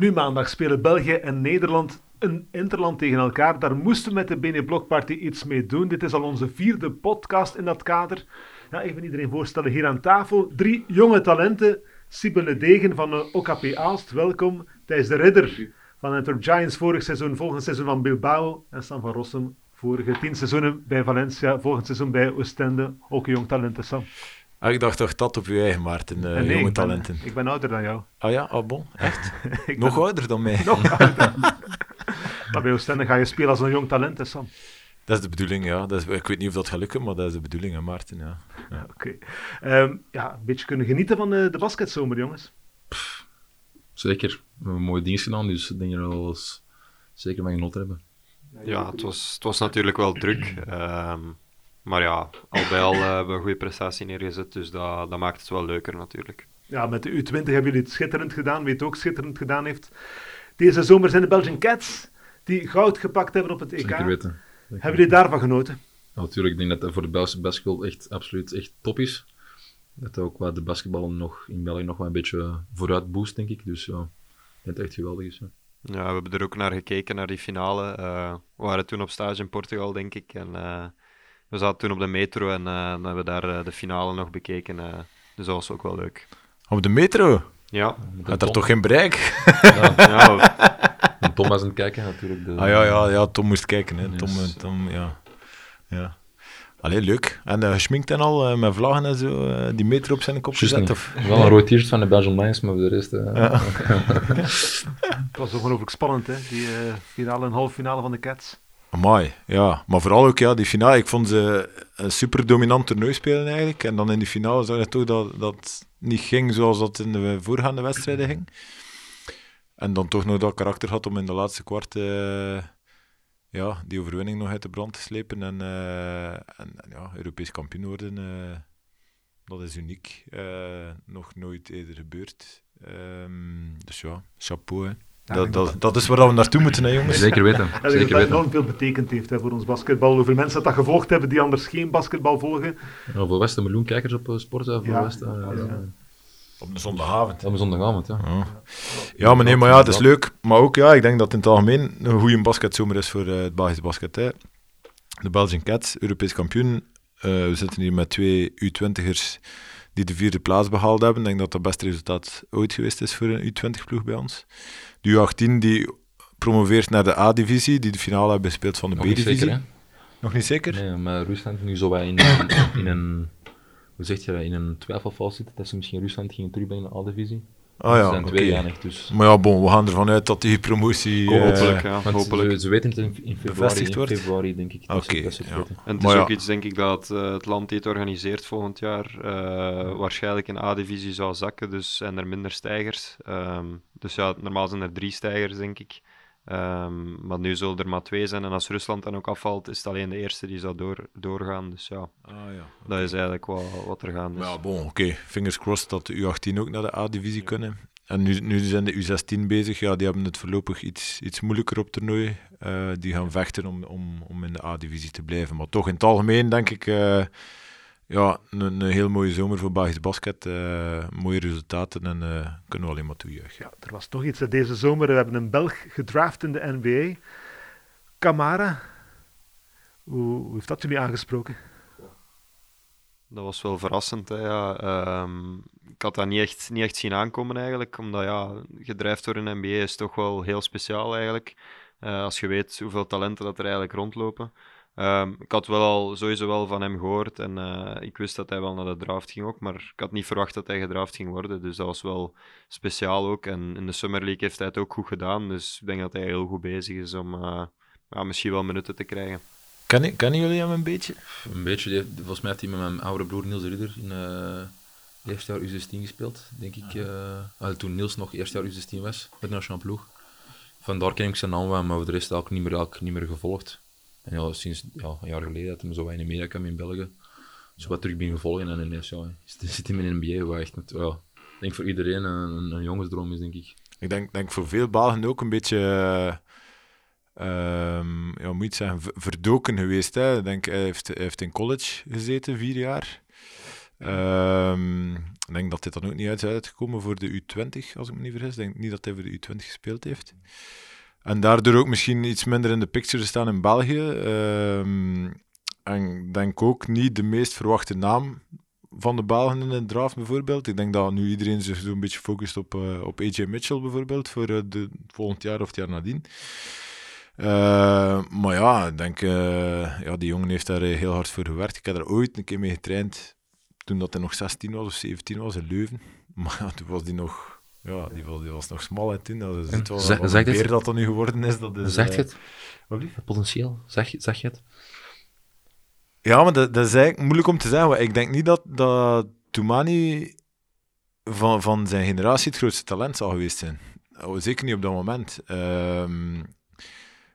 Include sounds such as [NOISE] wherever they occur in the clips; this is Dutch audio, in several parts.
Nu maandag spelen België en Nederland een interland tegen elkaar. Daar moesten we met de BN Block Party iets mee doen. Dit is al onze vierde podcast in dat kader. Ja, even iedereen voorstellen hier aan tafel. Drie jonge talenten. Sibylle Degen van de OKP Aalst, welkom. Thijs de Ridder van Enter Giants vorig seizoen, volgend seizoen van Bilbao. En Sam van Rossum, vorige tien seizoenen bij Valencia, volgend seizoen bij Oostende. Ook een jong talent, Sam. Ah, ik dacht toch dat op je eigen, Maarten, uh, nee, jonge ik talenten. Ben, ik ben ouder dan jou. Ah ja, ah bon, echt? [LAUGHS] Nog ben... ouder dan mij? [LAUGHS] Nog ouder. [LAUGHS] maar bij Oostende ga je spelen als een jong talent, hè, Sam. Dat is de bedoeling, ja. Dat is, ik weet niet of dat gaat lukken, maar dat is de bedoeling, hè, Maarten. Ja. ja. Oké. Okay. Um, ja, een beetje kunnen genieten van de, de basketzomer, jongens. Pff, zeker. We hebben een mooie dienst gedaan, dus ik denk dat we wel eens zeker van genot hebben. Ja, het was, het was natuurlijk wel druk. Um, maar ja, al bij al uh, hebben we een goede prestatie neergezet, dus dat, dat maakt het wel leuker natuurlijk. Ja, met de U20 hebben jullie het schitterend gedaan, wie het ook schitterend gedaan heeft. Deze zomer zijn de Belgian Cats die goud gepakt hebben op het EK. Zeker weten. Hebben jullie daarvan genoten? Ja, natuurlijk, ik denk dat dat voor de Belgische basketbal echt absoluut echt top is. Dat ook wat de basketbal nog in België nog wel een beetje vooruit boost, denk ik. Dus ja, ik denk dat het echt geweldig is. Ja. ja. we hebben er ook naar gekeken, naar die finale. Uh, we waren toen op stage in Portugal, denk ik. En uh, we zaten toen op de metro en uh, dan hebben we daar de finale nog bekeken. dus dat was ook wel leuk. Op de metro? Ja. Had er toch geen bereik? Ja, ja [LAUGHS] en Tom was aan het kijken natuurlijk. De... Ah ja, ja, ja, Tom moest kijken. Hè. Tom, yes. Tom, ja. ja. Allee, leuk. En uh, geschminkt en al, uh, met vlaggen en zo, uh, die meter op zijn kop gezet? Of? Wel een rood t-shirt van de Belgian Lions, maar voor de rest... Ja. [LAUGHS] Het was ongelooflijk spannend, hè, die finale en halve finale van de Cats. Amai, ja. Maar vooral ook ja, die finale. Ik vond ze een super dominant toernooi spelen eigenlijk. En dan in die finale zag je toch dat dat niet ging zoals dat in de voorgaande wedstrijden ging. En dan toch nog dat karakter had om in de laatste kwart uh, ja, die overwinning nog uit de brand te slepen. En, uh, en, ja, Europees kampioen worden, uh, dat is uniek. nog nooit eerder gebeurd. Um, dus ja, chapeau. Hè. Dat, dat, dat, is waar we naartoe moeten, hè, jongens. Zeker weten. Zeker dat enorm veel betekend heeft hè, voor ons basketbal. Hoeveel mensen dat, dat gevolgd hebben die anders geen basketbal volgen. Ja, voor Westen miljoen kijkers op sport. Voor ja, West, op een zondagavond. Op een zondagavond, ja. Ja, ja maar nee, maar ja, het is leuk. Maar ook, ja, ik denk dat in het algemeen een goede basketzomer is voor uh, het Belgische basket. Hè. De Belgian Cats, Europees kampioen. Uh, we zitten hier met twee U20'ers die de vierde plaats behaald hebben. Ik denk dat dat het beste resultaat ooit geweest is voor een U20-ploeg bij ons. De U18 die promoveert naar de A-divisie, die de finale hebben gespeeld van de B-divisie. Nog niet zeker? Nee, maar Rusland nu zo in, in een hoe zeg je dat, in een twijfelval zitten dat ze misschien Rusland gingen terugbrengen naar de A-divisie. Ah ja, zijn twee okay. dus... Maar ja, bon, we gaan ervan uit dat die promotie... Uh, hopelijk, ja. hopelijk. Ze, ze, weten het in, in februari, in februari, denk ik. Oké, okay, ja. En het is ook ja. iets, denk ik, dat uh, het land die het organiseert volgend jaar uh, waarschijnlijk in A-divisie zou zakken, dus zijn er minder stijgers. Um, dus ja, normaal zijn er drie stijgers, denk ik. Um, maar nu zullen er maar twee zijn. En als Rusland dan ook afvalt, is het alleen de eerste die zou door, doorgaan. Dus ja, ah, ja okay. dat is eigenlijk wat, wat er gaan is. Ja, bon, oké. Okay. Fingers crossed dat de U18 ook naar de A-divisie ja. kunnen. En nu, nu zijn de U16 bezig. Ja, die hebben het voorlopig iets, iets moeilijker op toernooi. Uh, die gaan vechten om, om, om in de A-divisie te blijven. Maar toch, in het algemeen denk ik... Uh, ja, een, een, heel mooie zomer voor Belgisch basket. Uh, mooie resultaten en uh, kunnen we alleen maar toejuichen. Ja, er was toch iets deze zomer. We hebben een Belg gedraft in de NBA. Camara. Hoe, hoe heeft dat jullie aangesproken? Dat was wel verrassend. Hè, ja. Um, ik had dat niet echt, niet echt zien aankomen eigenlijk. Omdat ja, gedrijfd door een NBA is toch wel heel speciaal eigenlijk. Uh, als je weet hoeveel talenten dat er eigenlijk rondlopen. Um, ik had wel al sowieso wel van hem gehoord en uh, ik wist dat hij wel naar de draft ging ook, maar ik had niet verwacht dat hij gedraft ging worden. Dus dat was wel speciaal ook. En in de Summer League heeft hij het ook goed gedaan. Dus ik denk dat hij heel goed bezig is om uh, ja, misschien wel minuten te krijgen. Kennen, kennen jullie hem een beetje? Een beetje. Volgens mij heeft hij met mijn oude broer Niels Ridder in uh, eerste jaar U16 gespeeld, denk ik. Uh, toen Niels nog eerste jaar U16 was, met de nationale ploeg. Vandaar ken ik zijn naam wel, maar voor de rest ook niet meer, ook niet meer gevolgd. Ja, sinds ja, een jaar geleden dat hij zo in kwam in België, zo wat terug ben gevolgen en ineens ja, zit hij in de NBA, wat echt, ja, ik denk voor iedereen een, een jongensdroom is, denk ik. Ik denk, denk voor veel Belgen ook een beetje, uh, ja, moet zeggen, verdoken geweest. Hè. Denk, hij heeft, heeft in college gezeten, vier jaar. Ehm, ik denk dat dit dan ook niet uit is uitgekomen voor de U20, als ik me niet vergis. Ik denk niet dat hij voor de U20 gespeeld heeft. En daardoor ook misschien iets minder in de picture staan in België. Ehm, en denk ook niet de meest verwachte naam van de Belgen in de draft bijvoorbeeld. Ik denk dat nu iedereen zich zo'n beetje focust op, uh, op AJ Mitchell bijvoorbeeld voor uh, de, volgend jaar of het jaar nadien. Uh, maar ja, ik denk, ja, die jongen heeft daar heel hard voor gewerkt. Ik heb er ooit een keer mee getraind toen dat hij nog 16 was of 17 was in Leuven. [LAUGHS] Maar ja, toen was hij nog ja, die was, die was nog smal en toen. Dat is het wel zeg, meer dat dat nu geworden is. Dat is zeg je het? Wat Potentieel, zeg, zeg je het? Ja, maar dat, dat is eigenlijk moeilijk om te zeggen. Ik denk niet dat, dat Toumani van, van zijn generatie het grootste talent zou geweest zijn. Oh, zeker niet op dat moment. Um,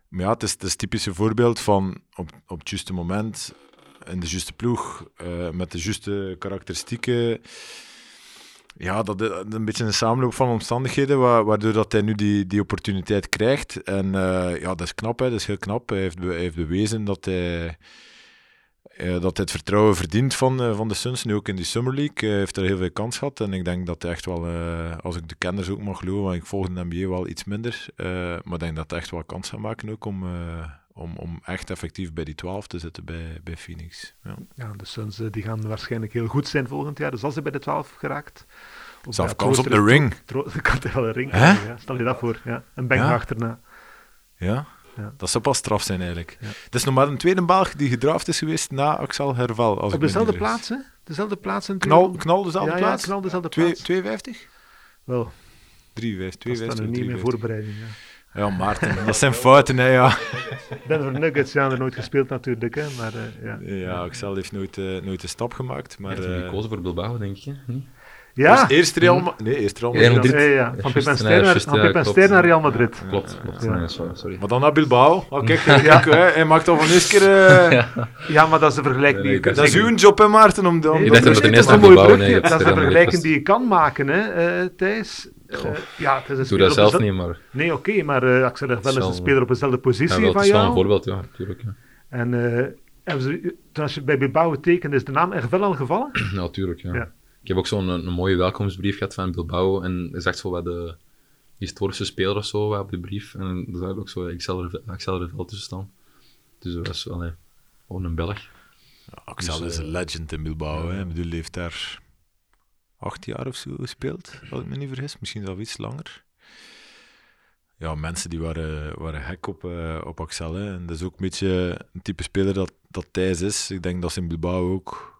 maar ja, het is, het is typische voorbeeld van op, op het juiste moment, in de juiste ploeg, uh, met de juiste karakteristieken. Ja, dat is een beetje een samenloop van omstandigheden, waardoor dat hij nu die, die opportuniteit krijgt. En uh, ja, dat is knap, hè. dat is heel knap. Hij heeft, heeft bewezen dat hij uh, dat hij het vertrouwen verdient van, van de Suns, nu ook in die Summer League. Hij heeft er heel veel kans gehad en ik denk dat hij echt wel, als ik de kenners ook mag geloven, want ik volg de NBA wel iets minder, maar ik denk dat hij echt wel kans gaat maken ook om, om, om echt effectief bij die 12 te zitten bij, bij Phoenix. Ja. ja, de Suns die gaan waarschijnlijk heel goed zijn volgend jaar, dus als hij bij de 12 geraakt... Zelf kans op de ring. [LAUGHS] Kan hij wel een ring ja. Stel je dat voor, ja. een bank achterna. Ja, ja. Dat zou pas straf zijn eigenlijk. Ja. Het is nog maar een tweede Belg die gedraft is geweest na Axel Herval. Als Op dezelfde plaats, hè? Dezelfde plaats. In knal, knal dezelfde ja, plaats? Ja, knal dezelfde plaats. 52? Wel. 53. 52. Dat is niet meer voorbereiding, ja. Ja, Maarten, dat zijn fouten, hè, ja. Denver Nuggets, ja, er nooit gespeeld natuurlijk, hè, maar uh, ja. Ja, Axel heeft nooit, uh, nooit een stap gemaakt, maar... Hij heeft uh, gekozen voor Bilbao, denk je, hm? Ja. Dus eerst Real Madrid. Nee, eerst Real Madrid. Ja, ja, Van Pep Ster naar Real Madrid. Klopt, klopt. Nee, sorry. Maar dan naar Bilbao. [LAUGHS] Oh, kijk, ja. hij maakt al van eerst keer... Uh... ja, maar dat is de vergelijking die je Dat is uw job, hè, Maarten, om... om dat mooi nee, Dat is de vergelijking die je kan maken, hè, uh, Thijs. Uh, ja, het is een Doe dat zelf niet, maar... Nee, oké, okay, maar uh, Axel Hervel is een speler op dezelfde positie ja, van jou. Dat is wel een voorbeeld, ja, natuurlijk. Ja. En, uh, toen als je bij Bilbao tekende, is de naam Hervel al gevallen? [CLEARS THROAT] Natuurlijk, ja. ja. Ik heb ook zo'n een, een, mooie welkomstbrief gehad van Bilbao. En is echt zo wat de historische speler of zo op de brief. En daar zag ook zo Axel Revel tussen staan. Dus dat was wel gewoon een Belg. Axel dus, is een legend in Bilbao. Hè. Ik bedoel, heeft daar acht jaar of zo gespeeld, als ik me niet vergis. Misschien zelfs iets langer. Ja, mensen die waren, waren gek op, uh, op Axel. Hè. En dat is ook een beetje een type speler dat, dat Thijs is. Ik denk dat ze in Bilbao ook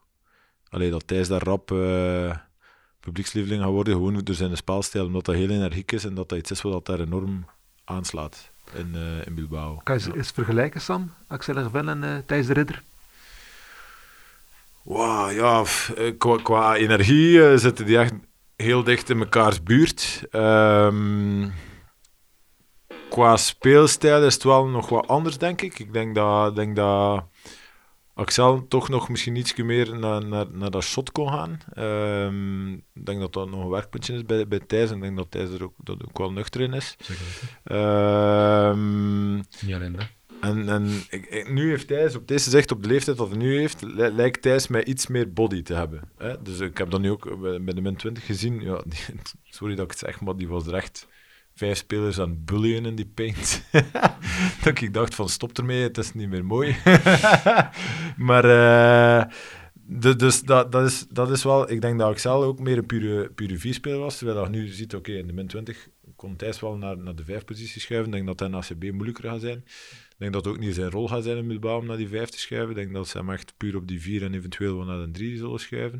Allee, dat Thijs daar rap uh, publiekslieveling gaat worden, gewoon door zijn spelstijl, omdat dat heel energiek is en dat dat iets is wat daar enorm aanslaat in, uh, in Bilbao. Kan je eens vergelijken, Sam? Axel Hervel en Thijs de Ridder? Wow, ja, qua, qua energie zitten die echt heel dicht in mekaars buurt. Um, qua speelstijl is het wel nog wat anders, denk ik. Ik denk dat, denk dat Axel toch nog misschien iets meer naar, naar, naar dat shot kon gaan. Um, ik denk dat dat nog een werkpuntje is bij, bij Thijs. En ik denk dat Thijs er ook, dat ook wel nuchter in is. Um, Niet alleen dat. En, nu heeft Thijs, op deze zicht, op de leeftijd dat hij nu heeft, lijkt Thijs mij iets meer body te hebben. Hè? Dus ik heb dat nu ook bij de min 20 gezien. Ja, [LAUGHS] sorry dat ik het zeg, maar die was er echt vijf spelers aan het bullyen in die paint. [LAUGHS] dat ik dacht van stop ermee, het is niet meer mooi. [LAUGHS] maar uh, de, dus dat, dat, is, dat is wel, ik denk dat Axel ook meer een pure, pure V-speler was, terwijl je nu ziet, oké, in de min 20 kon Thijs wel naar, naar de vijf positie schuiven. Ik denk dat hij in ACB moeilijker gaat zijn. Denk dat het ook niet zijn rol gaat zijn in Bilbao om naar die vijf te schuiven. Ik denk dat ze hem echt puur op die vier en eventueel wel naar de drie zullen schuiven.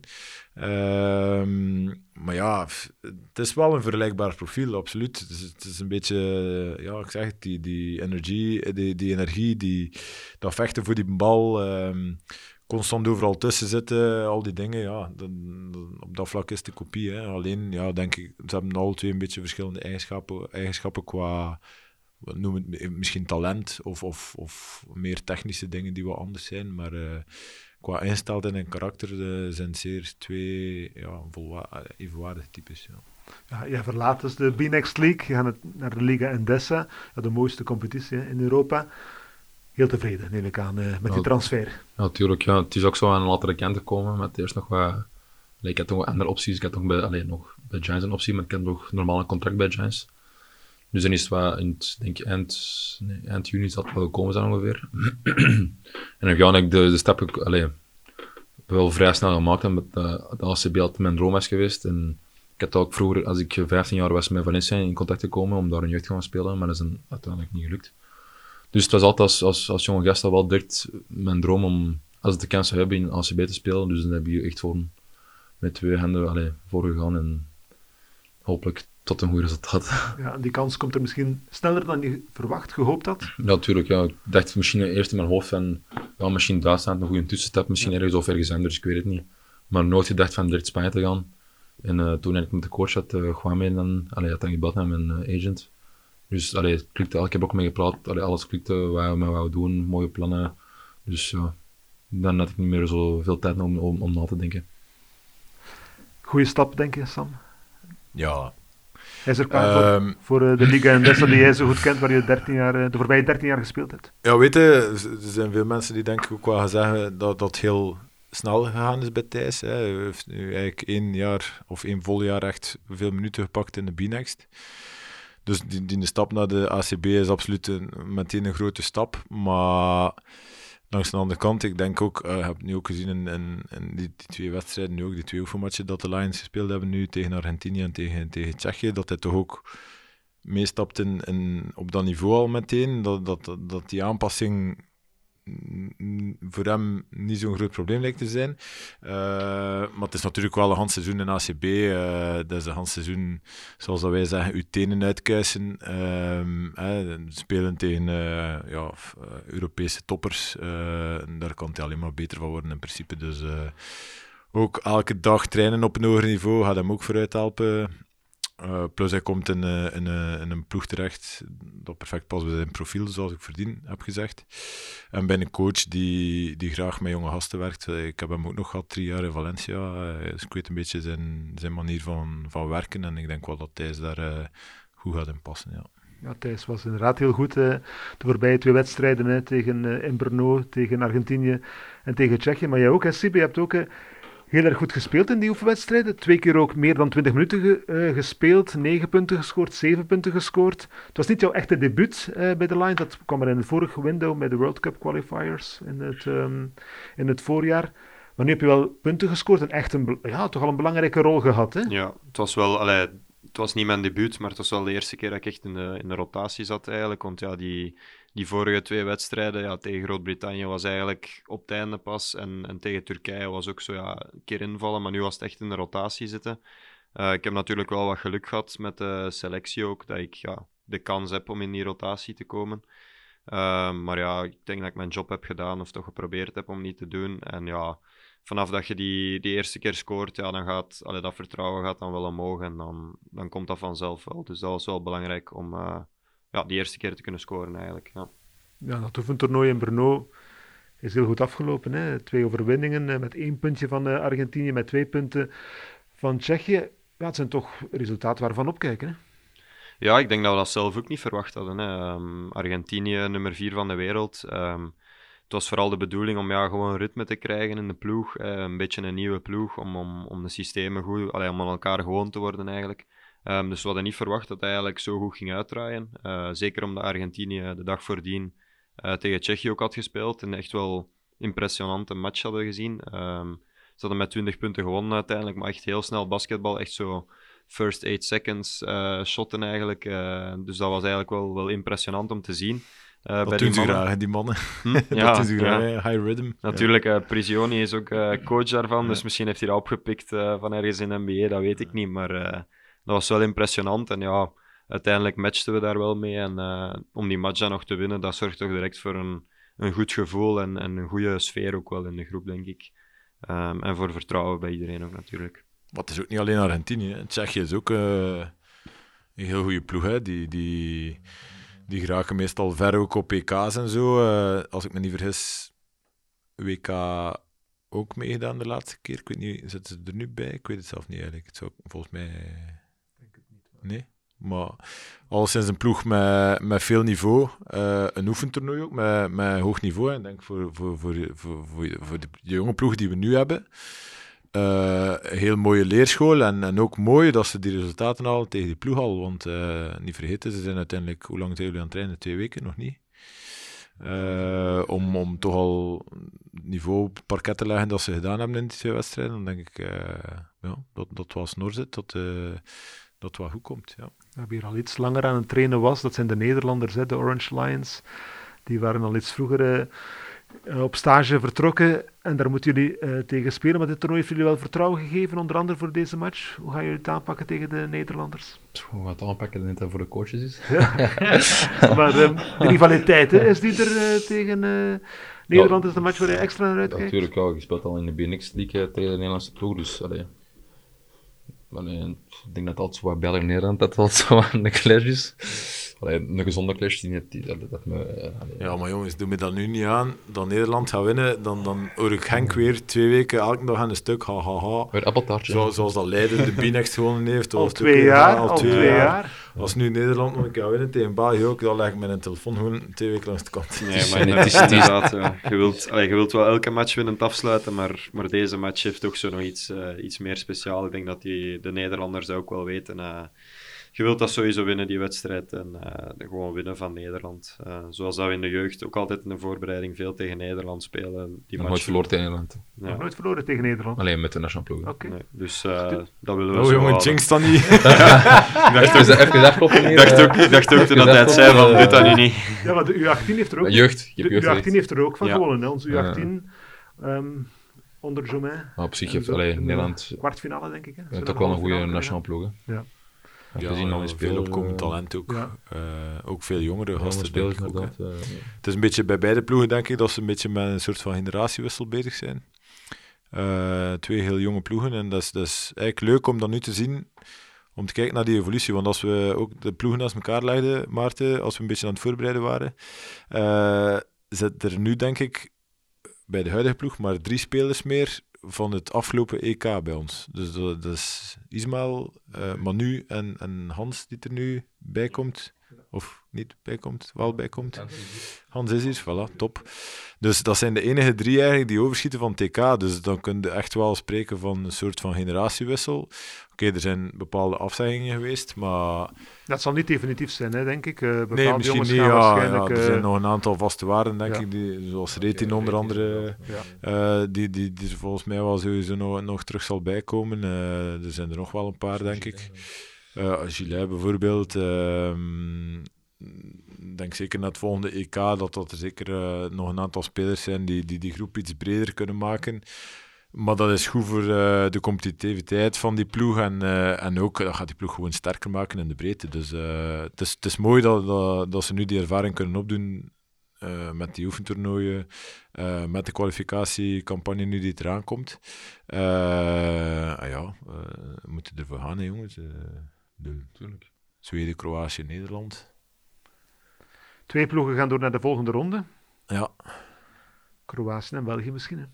Um, maar ja, het is wel een vergelijkbaar profiel, absoluut. Het is, het een beetje, ja, ik zeg het, die, die energie, die, die energie, die, dat vechten voor die bal. Um, constant overal tussen zitten, al die dingen, ja, dan, op dat vlak is de kopie. Alleen, ja, denk ik, ze hebben alle twee een beetje verschillende eigenschappen, eigenschappen qua, noem het misschien talent of, of, of meer technische dingen die wat anders zijn, maar uh, qua ingesteldheid en karakter uh, zijn zeer twee ja, evenwaardige types. Ja. Ja, jij verlaat dus de B-Next League, je gaat naar de Liga Endesa, de mooiste competitie in Europa heel tevreden, neem ik aan, uh, met die transfer. Ja, natuurlijk. Ja. Het is ook zo aan een latere kant te komen, met eerst nog wat allee, ik had toch andere opties. Ik had nog bij, allee, nog bij Giants een optie, maar ik had nog normaal een contract bij Giants. Dus dan is het wat, het, denk eind, nee, eind juni zal het wel gekomen zijn ongeveer. [CLEARS THROAT] en dan ga ik de, de stap ook, allee, wel vrij snel gemaakt, omdat de, de ACB altijd mijn droom was geweest. En ik had ook vroeger, als ik 15 jaar was, met Valencia in contact gekomen om daar een jeugd te gaan spelen, maar dat is een, uiteindelijk niet gelukt. Dus het was altijd als, als, als jonge gast al wel direct mijn droom om, als ik de kans zou hebben, in ACB te spelen. Dus dan heb je echt voor, met twee handen allee, voor gegaan en hopelijk tot een goed resultaat. [LAUGHS] Ja, die kans komt er misschien sneller dan je verwacht, gehoopt had. Ja, natuurlijk. Ja. Ik dacht misschien eerst in mijn hoofd van, ja, misschien Duitsland, een goede tussenstap, misschien ergens of ergens anders, ik weet het niet. Maar nooit gedacht van direct Spanje te gaan. En uh, toen ik met de coach had, uh, Kwame dan, allee, had dan gebeld met mijn uh, agent. Dus allee, het klikte, ik heb ook mee gepraat, allee, alles klikte, wat we wouden doen, mooie plannen. Dus ja, dan had ik niet meer zo veel tijd om, om, om na te denken. Goeie stap, denk je, Sam? Ja. Hij is er klaar um, voor, voor de Liga Endesa die jij zo goed kent, waar je 13 jaar, de voorbije 13 jaar gespeeld hebt. Ja, weet je, er zijn veel mensen die denken ook wel gaan zeggen dat dat heel snel gegaan is bij Thijs. Hè. Hij heeft nu eigenlijk één jaar of één vol jaar echt veel minuten gepakt in de B-Next. Dus die, die stap naar de ACB is absoluut een, meteen een grote stap. Maar langs de andere kant, ik denk ook, uh, heb nu ook gezien in die, die, twee wedstrijden, nu ook die twee oefenmatchen dat de Lions gespeeld hebben nu tegen Argentinië en tegen, tegen Tsjechië, dat hij toch ook meestapt in, in, op dat niveau al meteen. Dat, dat, dat die aanpassing voor hem niet zo'n groot probleem lijkt te zijn. Uh, maar het is natuurlijk wel een hand seizoen in ACB. Uh, dat is een hand seizoen, zoals wij zeggen, uw tenen uitkuisen. Uh, spelen tegen eh, ja, Europese toppers. daar kan het alleen maar beter van worden in principe. Dus ook elke dag trainen op een hoger niveau gaat hem ook vooruit helpen. Uh, plus hij komt in, uh, in, een ploeg terecht dat perfect past bij zijn profiel, zoals ik verdien heb gezegd. En bij een coach die, die graag met jonge gasten werkt. Ik heb hem ook nog gehad drie jaar in Valencia. dus ik weet een beetje zijn, zijn manier van, van werken. En ik denk wel dat Thijs daar goed gaat in passen. Ja. Ja, Thijs was inderdaad heel goed de voorbije twee wedstrijden hè, tegen Brno, tegen Argentinië en tegen Tsjechië. Maar jij ook, hè, Sibi, je hebt ook heel erg goed gespeeld in die oefenwedstrijden. Twee keer ook meer dan 20 minuten ge, uh, gespeeld. 9 punten gescoord, 7 punten gescoord. Het was niet jouw echte debuut uh, bij de Lions. Dat kwam er in het vorige window met de World Cup qualifiers in het, um, in het voorjaar. Maar nu heb je wel punten gescoord en echt een, ja, toch al een belangrijke rol gehad. Hè? Ja, het was wel... Allee, het was niet mijn debuut, maar het was wel de eerste keer dat ik echt in de, in de rotatie zat eigenlijk. Want ja, die, die vorige twee wedstrijden ja, tegen Groot-Brittannië was eigenlijk op het einde pas. En, en tegen Turkije was ook zo ja, een keer invallen, maar nu was het echt in de rotatie zitten. Uh, ik heb natuurlijk wel wat geluk gehad met de selectie ook, dat ik ja, de kans heb om in die rotatie te komen. Uh, maar ja, ik denk dat ik mijn job heb gedaan of toch geprobeerd heb om niet te doen. En ja, vanaf dat je die, die eerste keer scoort, ja, dan gaat allee, dat vertrouwen gaat dan wel omhoog en dan, dan komt dat vanzelf wel. Dus dat was wel belangrijk om, uh, ja, die eerste keer te kunnen scoren eigenlijk. Ja, ja dat oefentoernooi in Brno is heel goed afgelopen. Hè? Twee overwinningen eh, met één puntje van uh, Argentinië, met twee punten van Tsjechië. Ja, het zijn toch resultaten waarvan opkijken. Hè? Ja, ik denk dat we dat zelf ook niet verwacht hadden. Hè. Um, Argentinië, nummer vier van de wereld. Um, het was vooral de bedoeling om ja, gewoon ritme te krijgen in de ploeg. Uh, een beetje een nieuwe ploeg om, om, om de systemen goed, allee, om aan elkaar gewoon te worden eigenlijk. Um, dus we hadden niet verwacht dat hij eigenlijk zo goed ging uitdraaien. Uh, zeker omdat Argentinië de dag voordien uh, tegen Tsjechië ook had gespeeld. En echt wel impressionante match hadden gezien. Um, ze hadden met 20 punten gewonnen uiteindelijk, maar echt heel snel basketbal. Echt zo first 8 seconds uh, shotten eigenlijk. dus dat was eigenlijk wel, wel impressionant om te zien. Uh, dat bij doen die ze graag, die mannen. Hm? [LAUGHS] ja, dat doen graag, high rhythm. Natuurlijk, uh, Prigioni is ook uh, coach daarvan, dus misschien heeft hij dat opgepikt van ergens in de NBA, dat weet ik niet. Maar dat was wel impressionant. En ja, uiteindelijk matchten we daar wel mee. En uh, om die match dan nog te winnen, dat zorgt toch direct voor een, een goed gevoel en, en een goede sfeer ook wel in de groep, denk ik. Um, en voor vertrouwen bij iedereen ook natuurlijk. Wat is ook niet alleen Argentinië. Tsjechië is ook uh, een heel goede ploeg. Hè? Die, die, die geraken meestal ver ook op PK's en zo. Uh, als ik me niet vergis, WK ook meegedaan de laatste keer. Ik weet niet, zitten ze er nu bij? Ik weet het zelf niet eigenlijk. Het volgens mij Nee. Maar al sinds een ploeg met, met veel niveau, uh, een oefentoernooi ook, met, met hoog niveau. En denk voor, voor, voor, voor, voor, de, jonge ploeg die we nu hebben, eh, een heel mooie leerschool en, en ook mooi dat ze die resultaten halen tegen die ploeg al. Want eh, niet vergeten, ze zijn uiteindelijk, hoe lang zijn jullie aan het trainen? Twee weken nog niet. Om, om toch al niveau op het parket te leggen dat ze gedaan hebben in die twee wedstrijden, dan denk ik ja, dat, dat dat, eh, dat het wel goed komt. Ja. Wie er al iets langer aan het trainen was, dat zijn de Nederlanders, hè, de Orange Lions. Die waren al iets vroeger eh, eh, op stage vertrokken en daar moeten jullie eh, tegen spelen. Maar dit toernooi heeft jullie wel vertrouwen gegeven, onder andere voor deze match. Hoe gaan jullie het aanpakken tegen de Nederlanders? Hoe gaat het aanpakken dat het voor de coaches is? [LAUGHS] maar ehm, de rivaliteit, hè, is die er tegen eh, Nederland? Is de match waar je extra naar uitkijkt? Natuurlijk, ja, je speelt al in de BNX-league eh, tegen de Nederlandse ploeg, dus allee. Allee, ik denk dat altijd zo wat België-Nederland dat altijd zo een clash is. Allee, een gezonde clash, die, net- die, dat, dat me... eh, Ja, maar jongens, doe me dat nu niet aan. Dat Nederland gaat winnen, dan, dan hoor ik Henk weer twee weken elke dag aan een stuk. Ha, ha, ha. Weer appeltaartje. Zo, zoals dat Leiden de Binex gewonnen heeft. Al twee jaar, ja, al twee jaar. Als nu Nederland nog een keer winnen tegen België ook, dan leg ik mijn telefoon gewoon twee weken langs de kant. Nee, maar [LAUGHS] het is inderdaad, ja. je, wilt, allee, je wilt wel elke match winnend afsluiten, maar, maar deze match heeft toch zo nog iets, eh, iets meer speciaal. Ik denk dat die, de Nederlanders dat ook wel weten. eh. Je wilt dat sowieso winnen, die wedstrijd, en eh, gewoon winnen van Nederland. Eh, zoals dat we in de jeugd ook altijd in de voorbereiding veel tegen Nederland spelen. Die Nog nooit verloren tegen Nederland. Ja. Nog nooit verloren tegen Nederland. Alleen met de nationale ploeg. Oké. Nee, dus eh, dat willen we Oh zo jongen, jinx dan niet. [LAUGHS] Even, even afkloppen hier. Ik dacht ook, ik dacht ook toen dat hij het zei van, doe dat nu niet. Ja, maar de U18 heeft er ook, Jeugd. Je de hebt jeugd U18 heeft er ook van Ja. gewonnen. Hè. Onze Ja. U18 ehm, onder Jomain. Maar op zich heeft zo allee, in de Nederland Kwartfinale, denk ik. Hè. heeft ook wel een goede nationale ploeg. Hè. Ja. Ja, Ja, gezien al in veel opkomend talent ook. Ja. Eh, ook veel jongere Jonge gasten. denk ik ook, Het is een beetje bij beide ploegen, denk ik, dat ze een beetje met een soort van generatiewissel bezig zijn. Eh, twee heel jonge ploegen. En dat is, dat is eigenlijk leuk om dat nu te zien, om te kijken naar die evolutie. Want als we ook de ploegen naast elkaar legden, Maarten, als we een beetje aan het voorbereiden waren, eh zit er nu, denk ik, bij de huidige ploeg maar drie spelers meer van het afgelopen EK bij ons. Dus dat, is Ismaël, eh, Manu en, en Hans die er nu bij komt. Of niet bij komt, wel bij komt. Hans is hier, voilà, top. Dus dat zijn de enige drie eigenlijk die overschieten van TK. Dus dan kun je echt wel spreken van een soort van generatiewissel. Oké, er zijn bepaalde afzeggingen geweest, maar Dat zal niet definitief zijn, hè, denk ik. Eh bepaalde nee, misschien jongens niet. gaan Ja, waarschijnlijk... ja, er eh, zijn nog een aantal vaste waarden, denk ja. ik, die, zoals Retin onder andere, ja. eh, die, die, die er volgens mij wel sowieso nog, nog terug zal bijkomen. Eh, er zijn er nog wel een paar, denk ik. Eh Gillet bijvoorbeeld. Ik denk zeker na het volgende EK dat, dat er zeker eh, nog een aantal spelers zijn die, die die groep iets breder kunnen maken. Maar dat is goed voor eh, de competitiviteit van die ploeg. En, en ook, dat gaat die ploeg gewoon sterker maken in de breedte. Dus het, is, het is mooi dat, dat, dat ze nu die ervaring kunnen opdoen met die oefentoernooien. met de kwalificatiecampagne nu die eraan komt. Ah ja, we moeten ervoor gaan, hè, jongens. De Tuurlijk. Zweden, Kroatië, Nederland. Twee ploegen gaan door naar de volgende ronde. Ja, Kroatië en België misschien. Hè.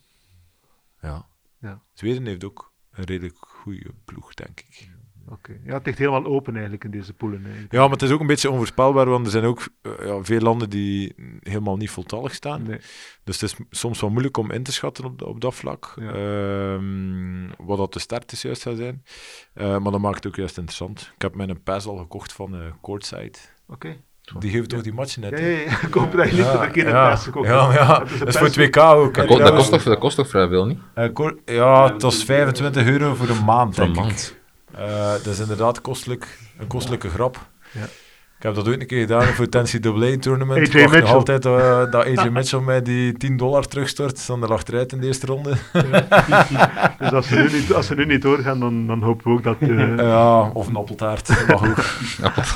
ja. Ja. Zweden heeft ook een redelijk goede ploeg, denk ik. Oké. Ja, het ligt helemaal open eigenlijk in deze poelen. eigenlijk. Ja, maar het is ook een beetje onvoorspelbaar, want er zijn ook eh, ja, veel landen die helemaal niet voltallig staan. Nee. Dus het is soms wel moeilijk om in te schatten op, op dat vlak. Ja. Ehm, wat dat de start is juist zou zijn. Eh, maar dat maakt het ook juist interessant. Ik heb mijn PES al gekocht van eh Courtside. Oké. Die geeft toch die matchen net? Ja, hè? ja, ja. [LAUGHS] Ik hoop dat je niet de verkeerde ja, pers gekocht ja, ja. Is Dat is voor het pers- WK ook. hè, Dat, kost toch, dat kost toch vrij veel, niet? Eh, ja, het was 25 euro voor een maand, Voor een denk ik. maand. Eh, dat is inderdaad kostelijk, een kostelijke grap. Ja. Ik heb dat ooit een keer gedaan voor het NCAA-tournament. Ik wacht nog Mitchell. altijd eh, dat AJ [LAUGHS] Mitchell mij die 10 dollar terugstort. Dan er achteruit in de eerste ronde. [LAUGHS] Dus als ze nu niet, als ze nu niet doorgaan, dan, dan hopen we ook dat eh, [LAUGHS] ja, of een appeltaart. Mag ook.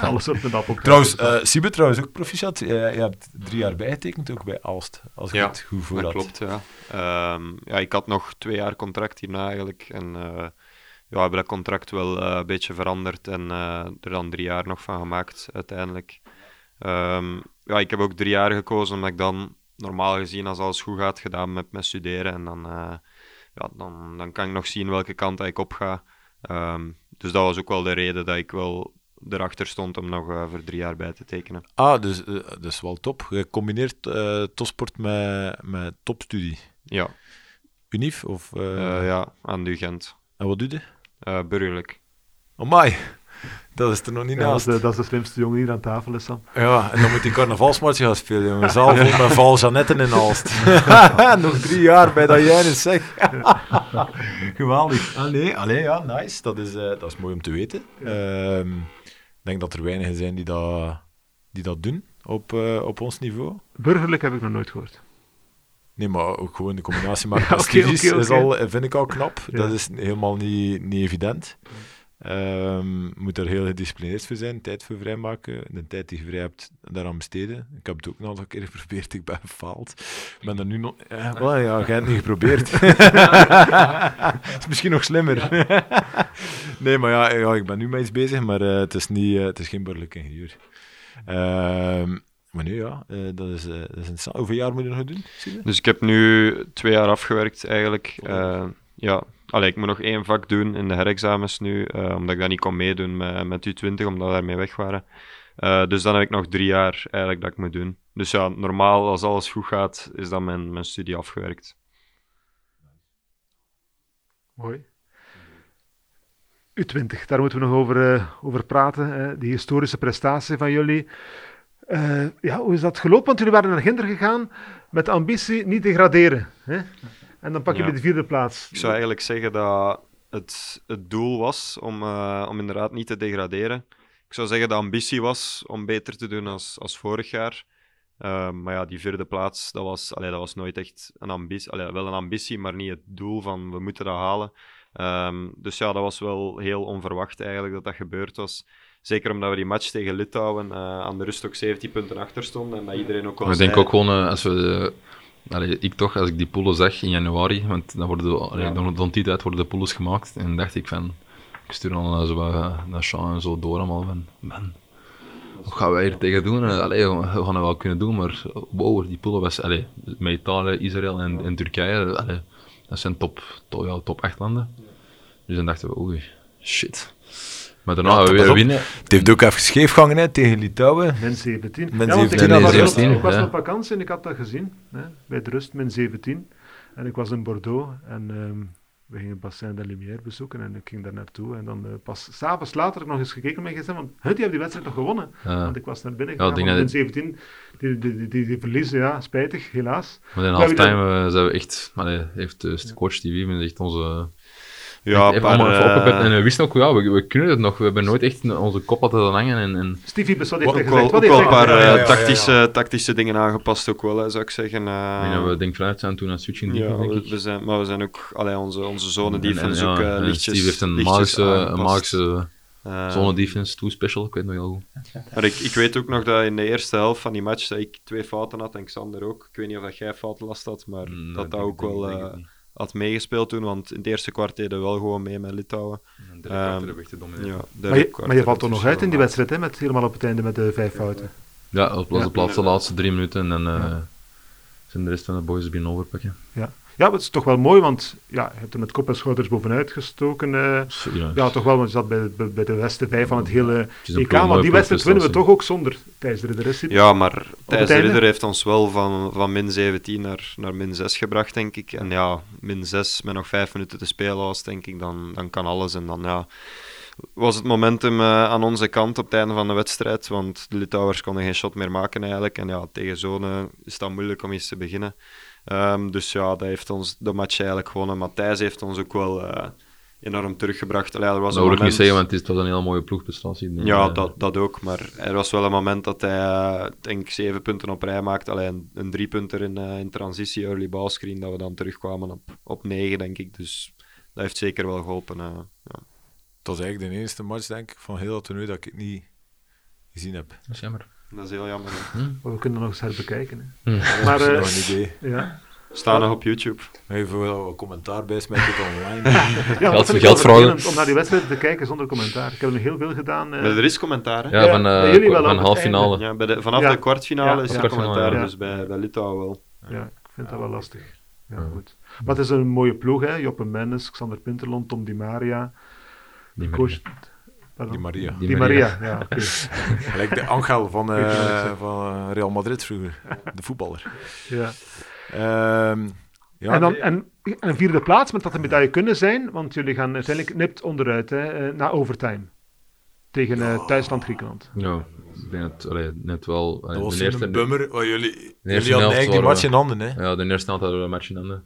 alles op de appel trouwens, eh Siebe trouwens ook proficiat. Je, je hebt drie jaar bijgetekend ook bij Alst. Als ik Ja, het goed voor Dat had. klopt, ja. Ehm, ja. Ik had nog twee jaar contract hierna eigenlijk. En eh, ja, we hebben dat contract wel eh, een beetje veranderd en eh, er dan drie jaar nog van gemaakt uiteindelijk. Ehm, ja, ik heb ook drie jaar gekozen omdat ik dan normaal gezien als alles goed gaat gedaan met studeren. En dan, eh, ja, dan, dan kan ik nog zien welke kant ik op ga. Ehm, dus dat was ook wel de reden dat ik wel erachter stond om nog voor drie jaar bij te tekenen. Ah, dus dat is wel top. Je combineert topsport met, met topstudie. Ja, Unief? Of, ja, aan de Gent. En wat doe je? Eh burgerlijk. Amai, dat is er nog niet Ja, dat, is naast. de, dat is de slimste jongen hier aan tafel, is Sam. Ja, en dan moet hij carnavalsmatje gaan spelen. jongen. Zaal vol met Val Jeannetten in Aalst. [LAUGHS] nog drie jaar bij dat jij is, zeg. Geweldig. Ah, nee, allee, ja, nice. Dat is, eh, dat is mooi om te weten. Ehm, ik denk dat er weinigen zijn die dat, die dat doen op, eh, op ons niveau. Burgerlijk heb ik nog nooit gehoord. Nee, maar ook gewoon de combinatie [LAUGHS] maken met studies oké, is al, vind ik al knap. Ja. Dat is helemaal niet, niet evident. Ehm moet er heel gedisciplineerd voor zijn, tijd voor vrijmaken. De tijd die je vrij hebt, daaraan besteden. Ik heb het ook een aantal keer geprobeerd, ik ben gefaald. Ik ben er nu nog... Eh, wel, ja, jij hebt het niet geprobeerd. [LAUGHS] is misschien nog slimmer. [LAUGHS] nee, maar ja, ja, ik ben nu met iets bezig, maar eh, het, is niet, eh, het is geen burgerlijk ingenieur. Ehm maar nu ja, eh, dat, is, eh, dat is een... Hoeveel jaar moet je nog doen? Dus ik heb nu twee jaar afgewerkt eigenlijk. Eh, ja, Allee, ik moet nog één vak doen in de herexamens nu, eh, omdat ik dat niet kon meedoen met, met U20, omdat we daarmee weg waren. Eh, dus dan heb ik nog drie jaar eigenlijk dat ik moet doen. Dus ja, normaal, als alles goed gaat, is dan mijn, mijn studie afgewerkt. Mooi. U20, daar moeten we nog over, eh, over praten. Hè. Die historische prestatie van jullie. Eh, ja, hoe is dat gelopen? Want jullie waren naar Ginder gegaan met de ambitie niet degraderen. Hè? En dan pakken Ja. jullie de vierde plaats. Ik zou eigenlijk zeggen dat het, het doel was om, eh, om inderdaad niet te degraderen. Ik zou zeggen de ambitie was om beter te doen als, als vorig jaar. Eh, maar ja, die vierde plaats, dat was, allee, dat was nooit echt een ambitie. Allee, wel een ambitie, maar niet het doel van we moeten dat halen. Ehm, dus ja, dat was wel heel onverwacht eigenlijk dat dat gebeurd was. Zeker omdat we die match tegen Litouwen eh, aan de rust ook 17 punten achter stonden. En dat iedereen ook Maar ik denk ook gewoon, eh, als we... eh, allee, ik toch, als ik die poelen zag in januari, want dan worden de, allee, Ja. dan, dan die tijd worden de poelen gemaakt, en dacht ik van... Ik stuur dan zo naar Sean en zo door allemaal van... Man, wat gaan wij hier tegen doen? Allee, we gaan het wel kunnen doen, maar wow, die poelen was... Allee, met Italië, Israël en, en Turkije, allee, dat zijn top, top, ja, top 8 landen. Dus dan dachten we, oei, shit. Maar daarna Ja, we weer op. winnen. Het heeft ook even scheef gegaan hè, tegen Litouwen. Min 17. Min ja, want ik, 17, ik was, min ook- 17, ik was ja. op vakantie en ik had dat gezien. Hè, bij de rust, min 17. En ik was in Bordeaux en ehm, we gingen Bassin de Lumière bezoeken en ik ging daar naartoe. En dan eh, pas s'avonds later heb ik nog eens gekeken met mijn gsm, want die hebben die wedstrijd nog gewonnen. Ja. Want ik was naar binnen Ja, gegaan, ik dat- 17, die, die, die, die, die verliezen, ja, spijtig, helaas. Maar in Maar halftime eh, zijn we echt, allee, heeft de coach die wie echt onze. Ja, allemaal even eh, opgepept. En we wisten ook, ja, we, we kunnen het nog. We hebben nooit echt onze kop laten hangen. En, en Stevie Bessot heeft Ook wel, ook Wat wel een paar gezegd? eh, ja, ja, ja, ja. tactische, tactische dingen aangepast, ook wel, hè, zou ik zeggen. eh. ik denk dat we denk vanuit zijn toen aan switching ja, defense, denk we, ik. we zijn, maar we zijn ook, allee, onze, onze zone En- defense en, ook lichtjes Steve heeft een magische, een magische Eh, zone defense, toe special, ik weet nog heel goed. Maar ik, ik weet ook nog dat in de eerste helft van die match dat ik twee fouten had en Xander ook. Ik weet niet of dat jij fouten last had, maar Mm, dat dat denk- ook denk- wel eh, ik had meegespeeld toen, want in het eerste kwart deden we wel gewoon mee met Litouwen. En derde kwart um, echt te domineren. Ja, Maar je, kwart maar je valt toch nog uit in die wedstrijd, hè, met, helemaal op het einde met de vijf fouten. Ja, Ja. de plaats de laatste drie minuten en dan eh, zijn de rest van de boys binnen overpakken. Ja, maar het is toch wel mooi, want ja, je hebt er met kop en schouders bovenuit gestoken. eh, Ja, ja, toch wel, want je zat bij, bij, bij de beste vijf van het hele het EK. mooie die wedstrijd winnen we toch ook zonder Thijs de Ridder. is het? Ja, maar Thijs de? Ridder heeft ons wel van, van min 17 naar, naar min 6 gebracht, denk ik. En ja, min 6 met nog 5 minuten te spelen was, denk ik, dan, dan kan alles. En dan ja, was het momentum eh, aan onze kant op het einde van de wedstrijd. Want de Litouwers konden geen shot meer maken eigenlijk. En ja, tegen zone is dat moeilijk om eens te beginnen. Ehm, dus ja, dat heeft ons de match eigenlijk gewonnen. Maar Thijs heeft ons ook wel eh, enorm teruggebracht. Allee, er was Dat een wil ik niet moment... zeggen, want het is- het was een hele mooie ploegprestatie. Ja, dat, dat ook. Maar er was wel een moment dat hij, eh, denk ik, zeven punten op rij maakte. Alleen een, een drie punter in, eh, in transitie, early ball screen, dat we dan terugkwamen op, op negen, denk ik. Dus dat heeft zeker wel geholpen. eh, ja. Dat is eigenlijk de enige match, denk ik, van heel dat toernooi dat ik niet gezien heb. Dat is jammer. Dat is heel jammer. hè. Maar we kunnen nog eens herbekijken. Hè. Hm. Maar Dat eh, is nog een idee. ja. Staan nog op YouTube. Even wel wat commentaar bij smijten het online. [LAUGHS] Ja, Geld- dat vind ik geld wel vragen. Om naar die wedstrijd te kijken zonder commentaar. Ik heb er nu heel veel gedaan. eh, Maar er is commentaar, hè? Ja, Ja, van, eh, wel van op het half finale. Ja, bij de, vanaf Ja. de kwartfinale Ja, is ja. er commentaar, Ja. dus bij, bij Litouwen wel. ja, ik vind dat wel lastig. Ja, Ja. goed. Maar het is een mooie ploeg, hè. Joppe Mendes, Xander Pinterlond, Tom Di Maria. Die Coach... Pardon? Die Maria. Di Maria, ja, [LAUGHS] oké. Gelijk de Angel van, eh, van Real Madrid vroeger. De voetballer. Ja. Ehm, Ja, en dan en, een vierde plaats, met dat een medaille kunnen zijn, want jullie gaan uiteindelijk nipt onderuit hè, eh, na overtime. Tegen eh, thuisland Griekenland. Ja, ik denk het allee, net wel. allee, Dat was de eerste, bummer. Oh, jullie, jullie hadden eigenlijk die match in handen, hè? Ja, de eerste helft hadden we een match in handen.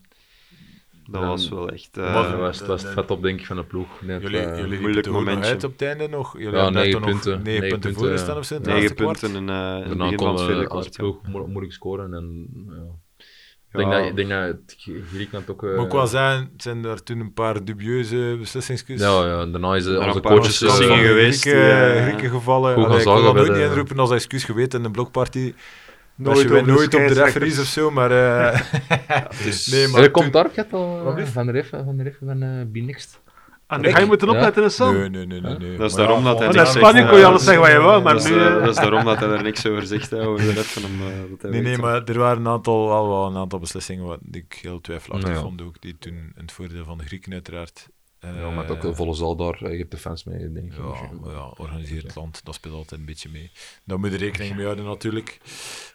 Dat En- was wel echt... eh, Maar de- was, was het vet op, denk ik, van de ploeg. Dat, Jullie, eh, jullie moeilijk ook momentje. uit op het einde nog? Jullie Ja, negen punten. Negen punten punten, voor gestaan of zo negen punten in, eh, in het Daarna kon we als ploeg mo- moeilijk scoren. En, ja. Ik denk dat, ik denk dat het Griekenland ook... eh, Moet ik wel het zijn er toen een paar dubieuze beslissingskeuzes. ja, ja, daarna is eh, Er onze coaches... Eh, de geweest, Grieken, gevallen. Allee, ik wil dat niet inroepen als excuus geweten in de blokparty. Nooit de nooit op de referees of zo, maar... eh, [LAUGHS] Dus- nee, Er maar komt toen- daar, al eh, is? van de ref, van de ref van eh Binext. En nu ga je moeten Ja. opletten, hè, Sam. Nee, nee, nee, nee. nee. Dat is Maar daarom dat hij Want niks in zegt, Spanje eh, kon je alles zeggen wat je wou, maar dat, nu... eh, eh, dat is daarom dat hij er niks over zegt, hè, over de ref van hem. eh, dat hij Nee, nee, maar er waren een aantal, wel, wel een aantal beslissingen wat die ik heel twijfelachtig ja. vond ook, die toen in het voordeel van de Grieken uiteraard... eh, Ja, maar ook een volle zaal daar. eh, Je hebt de fans mee, denk ik. Ja, maar ja, organiseerd land, dat speelt altijd een beetje mee. Daar moet je rekening mee houden natuurlijk.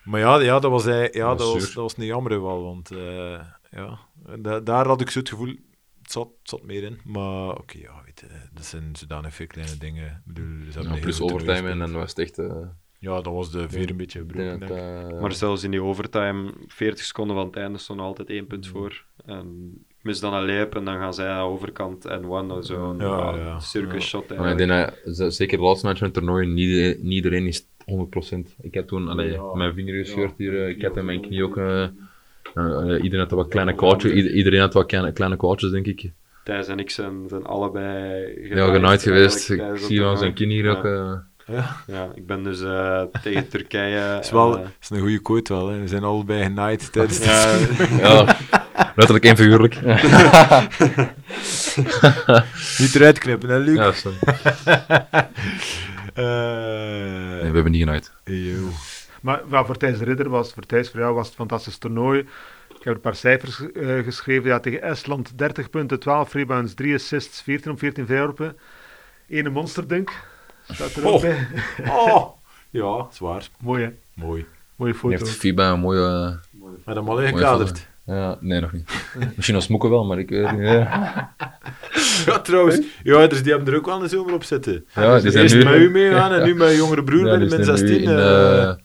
Maar ja, ja dat was, hij- ja, Dat dat was dat was niet jammer wel, want eh, ja, da- daar had ik zo het gevoel, het zat, het zat meer in. Maar oké, ja, weet je, dat zijn zodanig veel kleine dingen. Ik bedoel, ze Ja, plus overtime en dan was het echt... eh. Ja, dat was de veer een beetje gebroken, denk ik. eh, Maar zelfs in die overtime, 40 seconden van het einde, stond er altijd één punt voor. En mis dan een leep en dan gaan zij aan de overkant en one of zo'n Ja, ja, ja. circus shot. Maar ik denk dat, zeker de laatste match van het toernooi, niet, niet iedereen is 100%. Ik heb toen allee, Ja. mijn vinger gescheurd hier, eh, ik heb in mijn knie ook... eh, eh, eh, iedereen had wat kleine kwaadjes, ieder- iedereen had wat kleine, kleine kwaadjes, denk ik. Thijs en ik zijn, zijn allebei Ja, genaaid geweest. Ik zie toernooi. zijn knie hier Ja. ook... eh, Ja, ik ben dus eh, tegen Turkije. Het [LAUGHS] is, wel, eh, is een goede quote wel, hè. we zijn allebei genaaid tijdens de ja, ja, [LAUGHS] letterlijk en figuurlijk. [LAUGHS] Niet eruit knippen, hè, Luc? ja, zo. [LAUGHS] Eh, Nee, we hebben niet genaaid. yo. Maar voor Thijs de Ridder was, voor Thijs, voor jou was het een fantastisch toernooi. Ik heb een paar cijfers eh, geschreven. Ja, tegen Estland 30 punten, 12 rebounds, 3 assists, 14 op 14 vrijworpen. Ene monsterdunk. Staat er ook Oh. bij. Oh, [LAUGHS] ja, zwaar. Mooi hè? Mooi. Mooie Hij foto. heeft FIBA een mooie... Maar dan al ingekaderd. Ja, nee, nog niet. Misschien als smoeken wel, maar ik weet het niet. Ja, [LAUGHS] Ja, trouwens. Ja, dus die hebben er ook wel een zomer op zitten. Ja, die zijn Eerst nu... met u meegaan en nu met je jongere broer Ja, bij nu 16. in, eh eh,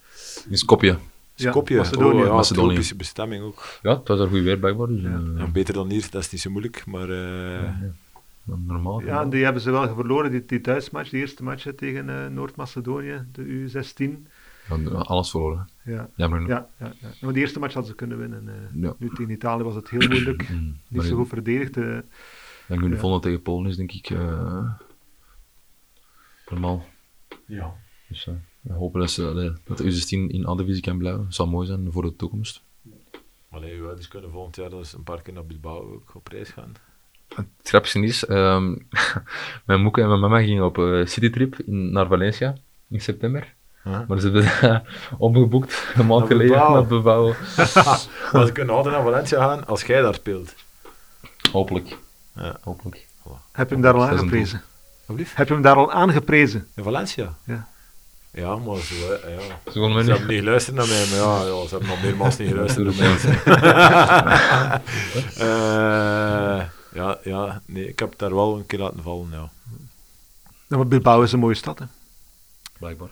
in Skopje. Ja, Skopje. Macedonië. Oh, ja, Macedonië. tropische bestemming ook. Ja, het was er goed weer blijkbaar. Dus, eh, Ja, beter dan hier, dat is niet zo moeilijk. Maar eh, normaal. Ja, en die hebben ze wel verloren, die, die thuismatch, die eerste match tegen eh, Noord-Macedonië, de U16. Ja, alles verloren. Ja, Jammer ja, ja, ja. Maar de eerste match hadden ze kunnen winnen. eh. Ja. Nu tegen Italië was het heel moeilijk. [CLEARS THROAT] Mm, Niet maar zo goed verdedigd. Dan kun je Ja. volgende tegen Polen is denk ik eh, normaal. ja. Dus eh, we hopen dat, ze, dat de U16 in A-divisie kan blijven. Dat zou mooi zijn voor de toekomst. Allee, uw ouders kunnen volgend jaar dus een paar keer naar Bilbao ook op reis gaan. Het grappigste is, ehm, [LAUGHS] mijn moeke en mijn mama gingen op een citytrip in, naar Valencia in september. Huh? Maar ze hebben [LAUGHS] omgeboekt een maand geleden naar Bilbao. Maar ze kunnen altijd naar Valencia gaan als jij daar speelt. Hopelijk. Ja. Hopelijk. Heb je hem daar al aangeprezen? Heb je hem daar al aangeprezen? In Valencia? Ja. Ja, maar zo, hè, ja. Ze hebben niet geluisterd naar mij, maar ja, ja ze hebben nog meermaals niet [LAUGHS] geluisterd naar mij. [LAUGHS] Eh, ja, ja, nee, ik heb het daar wel een keer laten vallen, ja. Ja, maar Bilbao is een mooie stad. Hè? Blijkbaar.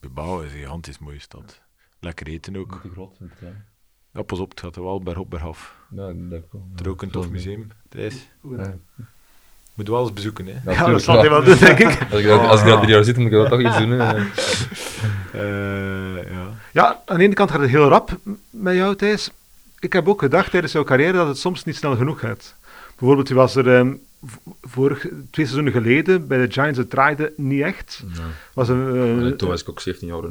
Bilbao is een gigantisch mooie stad. Lekker eten ook. Niet te groot. niet klein. Ja, pas op, het gaat er wel bergop, bergaf. Ja, dat wel. Er is ook een tof museum, Thijs. Ja. Moet wel eens bezoeken, hè. Ja, Ja, [LAUGHS] dat tuurlijk, zal hij ja. wel doen, denk ik. Als ik, dat- als ik dat drie jaar zit, moet ik dat toch iets doen. Hè. [LAUGHS] Eh, ja. Ja, aan de ene kant gaat het heel rap met jou, Thijs. Ik heb ook gedacht tijdens jouw carrière dat het soms niet snel genoeg gaat. Bijvoorbeeld, je was er ehm, vorig, twee seizoenen geleden bij de Giants, het draaide niet echt. Ja. Was een, eh, Toen was ik ook 17 jaar.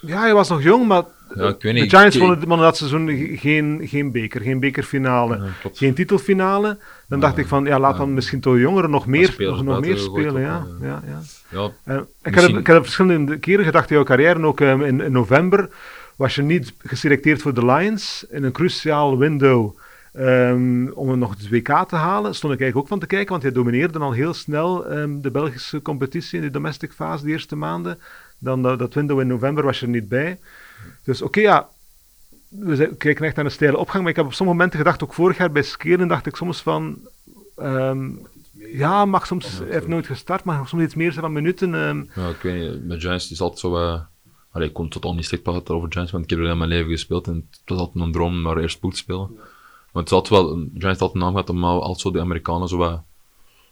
ja, je was nog jong, maar Ja, ik weet de. Giants ik- wonnen, wonnen dat seizoen ge- geen, geen beker, geen bekerfinale, Ja, geen titelfinale. Dan dacht ik van, ja, laat dan misschien toch jongeren nog meer, nog, nog meer spelen. Ja, ook, ja. ja, ja. Eh, ik, heb, Misschien- ik heb verschillende keren gedacht in jouw carrière, ook in, in november was je niet geselecteerd voor de Lions in een cruciaal window ehm, om nog het WK te halen. Stond ik eigenlijk ook van te kijken, want jij domineerde al heel snel ehm, de Belgische competitie in de domestic fase de eerste maanden. Dan dat, dat window in november was je er niet bij. Dus oké, ja, we kijken echt naar een steile opgang, maar ik heb op sommige momenten gedacht, ook vorig jaar bij Skelen, dacht ik soms van, ehm, ja, mag soms, hij heeft nooit gestart, mag soms iets meer zijn van minuten. ehm. Ja, ik weet niet, met Giants is altijd zo... eh allee, ik kon totaal niet slecht praten over Giants, want ik heb er heel mijn leven gespeeld en het was altijd een droom om naar eerst pool te spelen. Maar het is altijd wel... Giants had altijd een naam gehad om al- altijd zo de Amerikanen zo wat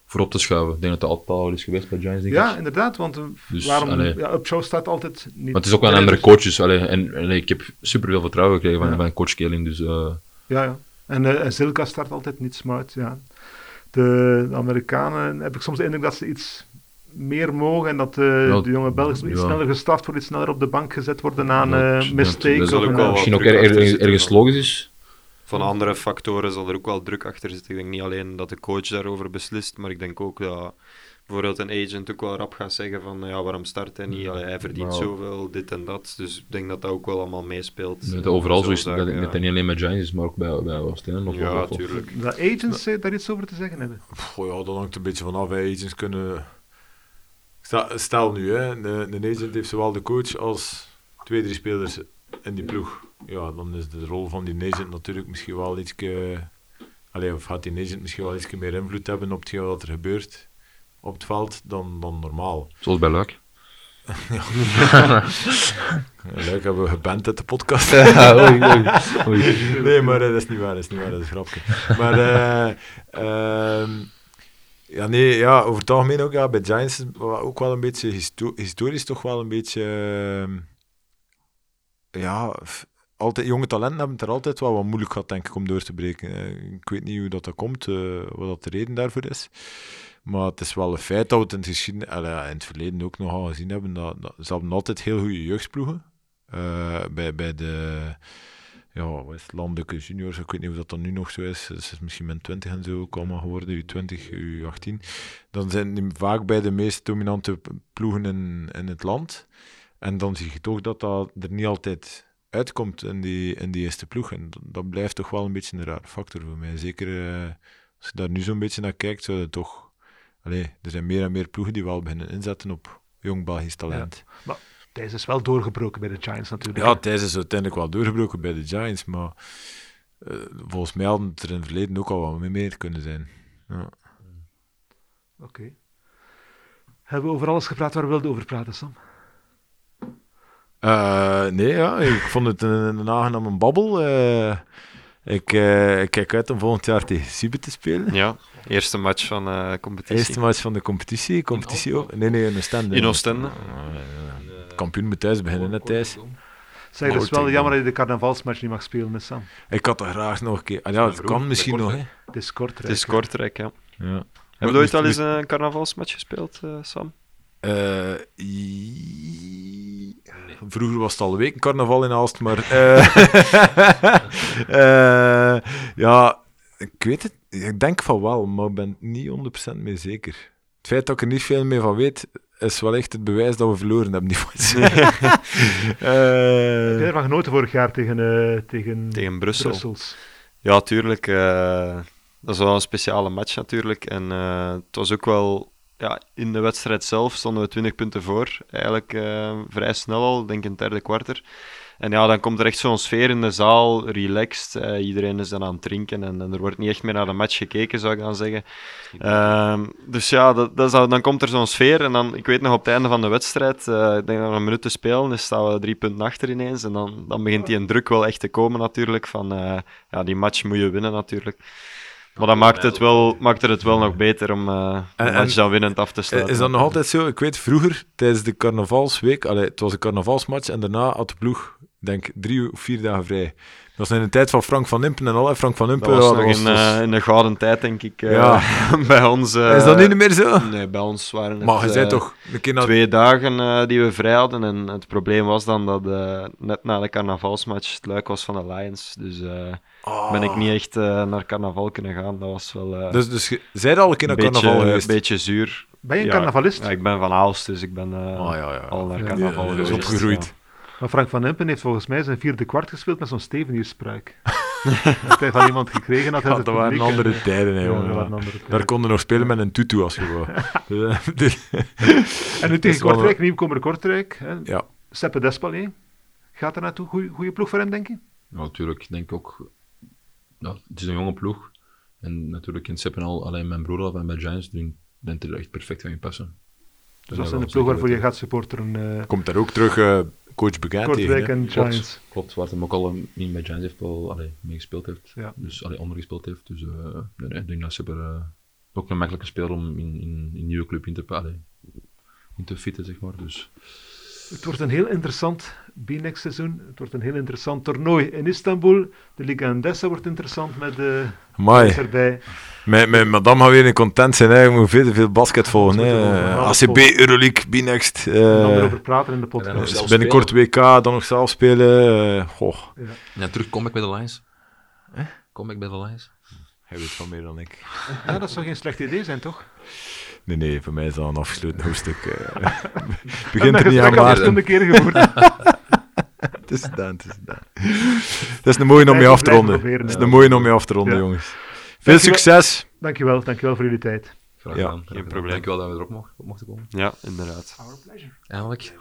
voorop te schuiven. Ik denk dat dat altijd al is geweest bij Giants, denk ik. ja, inderdaad, want eh, Dus, waarom, allee. ja, Upshaw staat altijd niet. Maar het is ook wel een andere coaches. Allee, en, en ik heb super veel vertrouwen gekregen van, Ja. van coach Keeling. Dus eh, Ja, ja. En, eh, en Zilka start altijd niet smart, ja. De, de Amerikanen heb ik soms de indruk dat ze iets meer mogen en dat de, Ja, de jonge Belgen iets ja. sneller gestraft worden, iets sneller op de bank gezet worden aan eh dat- mistakes. eh, misschien ook er- er- ergens logisch is. Van andere factoren zal er ook wel druk achter zitten. Ik denk niet alleen dat de coach daarover beslist, maar ik denk ook dat bijvoorbeeld een agent ook wel rap gaat zeggen van ja, waarom start hij niet? Allee, hij verdient Nou. zoveel, dit en dat. Dus ik denk dat dat ook wel allemaal meespeelt. Dat overal zo is dat, dat ja. niet alleen met Giants is, maar ook bij, bij Ja, of- of- tuurlijk. dat agents eh, daar iets over te zeggen hebben. Goh, ja, dat hangt een beetje vanaf. Hè. Agents kunnen... Stel, stel nu, hè, een, een agent heeft zowel de coach als twee, drie spelers in die ploeg. Ja, dan is de rol van die agent natuurlijk misschien wel iets... Allee, of gaat die agent misschien wel iets meer invloed hebben op hetgeen wat er gebeurt op het veld dan, dan normaal. [LAUGHS] Zoals bij Luik. Leuk, [LAUGHS] hebben we geband uit de podcast. oei, oei, oei. Nee, maar dat is niet waar, dat is niet waar, dat is een grapje. Maar eh, ehm, ja, nee, ja, over het algemeen ook ja, bij Giants ook wel een beetje histo- historisch toch wel een beetje ehm, ja, altijd, jonge talenten hebben het er altijd wel wat moeilijk gehad, denk ik, om door te breken. Eh, ik weet niet hoe dat, dat komt, eh, wat dat de reden daarvoor is. Maar het is wel een feit dat we het in het, in het verleden ook nogal gezien hebben. Dat, dat, ze hebben altijd heel goede jeugdploegen. Eh, bij, bij de ja, het, landelijke juniors, ik weet niet of dat dan nu nog zo is. Het is misschien met 20 en zo allemaal geworden, U20, U18. Dan zijn die vaak bij de meest dominante ploegen in, in het land. En dan zie je toch dat dat er niet altijd uitkomt in die, in die eerste ploeg. En dat, blijft toch wel een beetje een raar factor voor mij. Zeker eh, als je daar nu zo'n beetje naar kijkt, zou je toch... Allee, er zijn meer en meer ploegen die wel beginnen inzetten op jong Belgisch talent. Thijs is wel doorgebroken bij de Giants natuurlijk. Ja, Thijs is uiteindelijk wel doorgebroken bij de Giants, maar eh, volgens mij hadden het er in het verleden ook al wat meer kunnen zijn. Ja. Oké. Hebben we over alles gepraat waar we wilden over praten, Sam? Eh, nee, ja, ik vond het een, een aangename babbel. Eh, ik, eh, ik kijk uit om volgend jaar tegen Siebe te spelen. Ja, eerste match van eh competitie. Eerste match van de competitie. competitie ook. Nee, nee, in Oostende. In Oostende. Kampioen moet thuis beginnen, net Thijs. Zeg, het is wel jammer dat je de carnavalsmatch niet mag spelen met Sam. Ik had er graag nog een keer... Ah, ja, het kan misschien nog, hè. Het is kort. Het is Kortrijk, ja. Ja. Heb je ooit al eens een carnavalsmatch gespeeld, eh, Sam? Eh, i- Vroeger was het al weken carnaval in Aalst, maar... eh, [LAUGHS] eh, ja, ik weet het. Ik denk van wel, maar ik ben niet 100% meer zeker. Het feit dat ik er niet veel meer van weet, is wel echt het bewijs dat we verloren hebben. Die match. [LAUGHS] Heb jij ervan genoten vorig jaar tegen, eh, tegen, Tegen Brussel. Brussels? Ja, tuurlijk. eh, dat is wel een speciale match natuurlijk. En eh, het was ook wel... Ja, in de wedstrijd zelf stonden we 20 punten voor. Eigenlijk eh, vrij snel al, denk in het derde kwartier. En ja, dan komt er echt zo'n sfeer in de zaal, relaxed. eh, iedereen is dan aan het drinken en, er wordt niet echt meer naar de match gekeken, zou ik dan zeggen. Ehm, dus ja, dat, dat dan dan komt er zo'n sfeer. En dan, ik weet nog, op het einde van de wedstrijd, eh, ik denk dat we een minuut te spelen, dus staan we drie punten achter ineens. En dan, dan begint die een druk wel echt te komen natuurlijk, van ja, die match moet je winnen natuurlijk. Maar dat maakt het wel, het wel nog beter om En- match en- dan winnend af te sluiten. is dat nog altijd zo? Ik weet vroeger, tijdens de carnavalsweek, allee, het was een carnavalsmatch en daarna had de ploeg, denk drie of vier dagen vrij. Dat was in de tijd van Frank van Impen en al. Frank van Impen, Dat was ja, nog dat in, was- eh, in de gouden tijd, denk ik, eh, Ja. [LAUGHS] bij ons. eh, is dat nu niet meer zo? Nee, bij ons waren het Maar je zei toch een twee dagen eh, die we vrij hadden. En het probleem was dan dat eh, net na de carnavalsmatch het luik was van de Lions. Dus eh, Ah. ben ik niet echt eh, naar carnaval kunnen gaan. Dat was wel eh, Dus, dus je zei al een keer een naar carnaval een geweest? beetje zuur. Ben je een Ja, carnavalist? Ja, ik ben van Aalst, dus ik ben eh, Ah, ja, ja. al naar carnaval is geweest, opgegroeid. Maar Frank van Impen heeft volgens mij zijn vierde kwart gespeeld met zo'n stevenierspruik. dat [LAUGHS] hij van iemand gekregen had. Ja, dat waren andere tijden, hè, Ja, jongen. andere tijden. Daar konden nog spelen met een tutu als je wou. Dus- [LAUGHS] [LAUGHS] En nu tegen Kortrijk, nieuwkomer Kortrijk. Hè. ja. Seppe Despalier gaat er naartoe. Goeie ploeg voor hem, denk je? Ja, natuurlijk. Ik denk ook... Ja, het is een jonge ploeg. En natuurlijk in Seppen alleen mijn broer al en bij Giants, ik denk dat er echt perfect gaan passen. Dus dat is een ploeg waarvoor je gaat supporteren. Uh, Komt daar ook terug uh, coach Begijn Kortrijk en Giants. Klopt, klopt, waar hij ook al in bij Giants heeft wel allee, meegespeeld heeft. Ja. Dus allee, ondergespeeld heeft. Dus uh, nee, nee, ik denk dat Super uh, ook een makkelijke speler om in, in, in een nieuwe club in te, allee, in te fitten, zeg maar. Dus... Het wordt een heel interessant B-next seizoen. Het wordt een heel interessant toernooi in Istanbul. De Liga Endesa wordt interessant met de erbij. Mijn, mijn madame gaat weer in content zijn. Hè. moet veel, veel basket volgen. Hè. ACB, Euroleague, B-next. Uh, dan erover praten in de podcast. Dus binnenkort WK, dan nog zelf spelen. Uh, goh. Ja. ja, terug kom ik bij de Lions. Eh? Kom ik bij de Lions. Hij weet van meer dan ik. Ja, dat zou geen slecht idee zijn, toch? Nee, nee, voor mij is dat een afgesloten hoofdstuk. Uh, [LAUGHS] [LAUGHS] begint er niet aan Maarten. keer gevoerd. [LAUGHS] het is gedaan, het is gedaan. Dat is een mooie om mee af te ronden. Het is een mooie om mee af te ronden, jongens. Veel succes. Dankjewel, dankjewel voor jullie tijd. Graag gedaan. Ja, geen probleem. Dankjewel dat we erop mochten komen. Ja, inderdaad. Our pleasure. Eindelijk.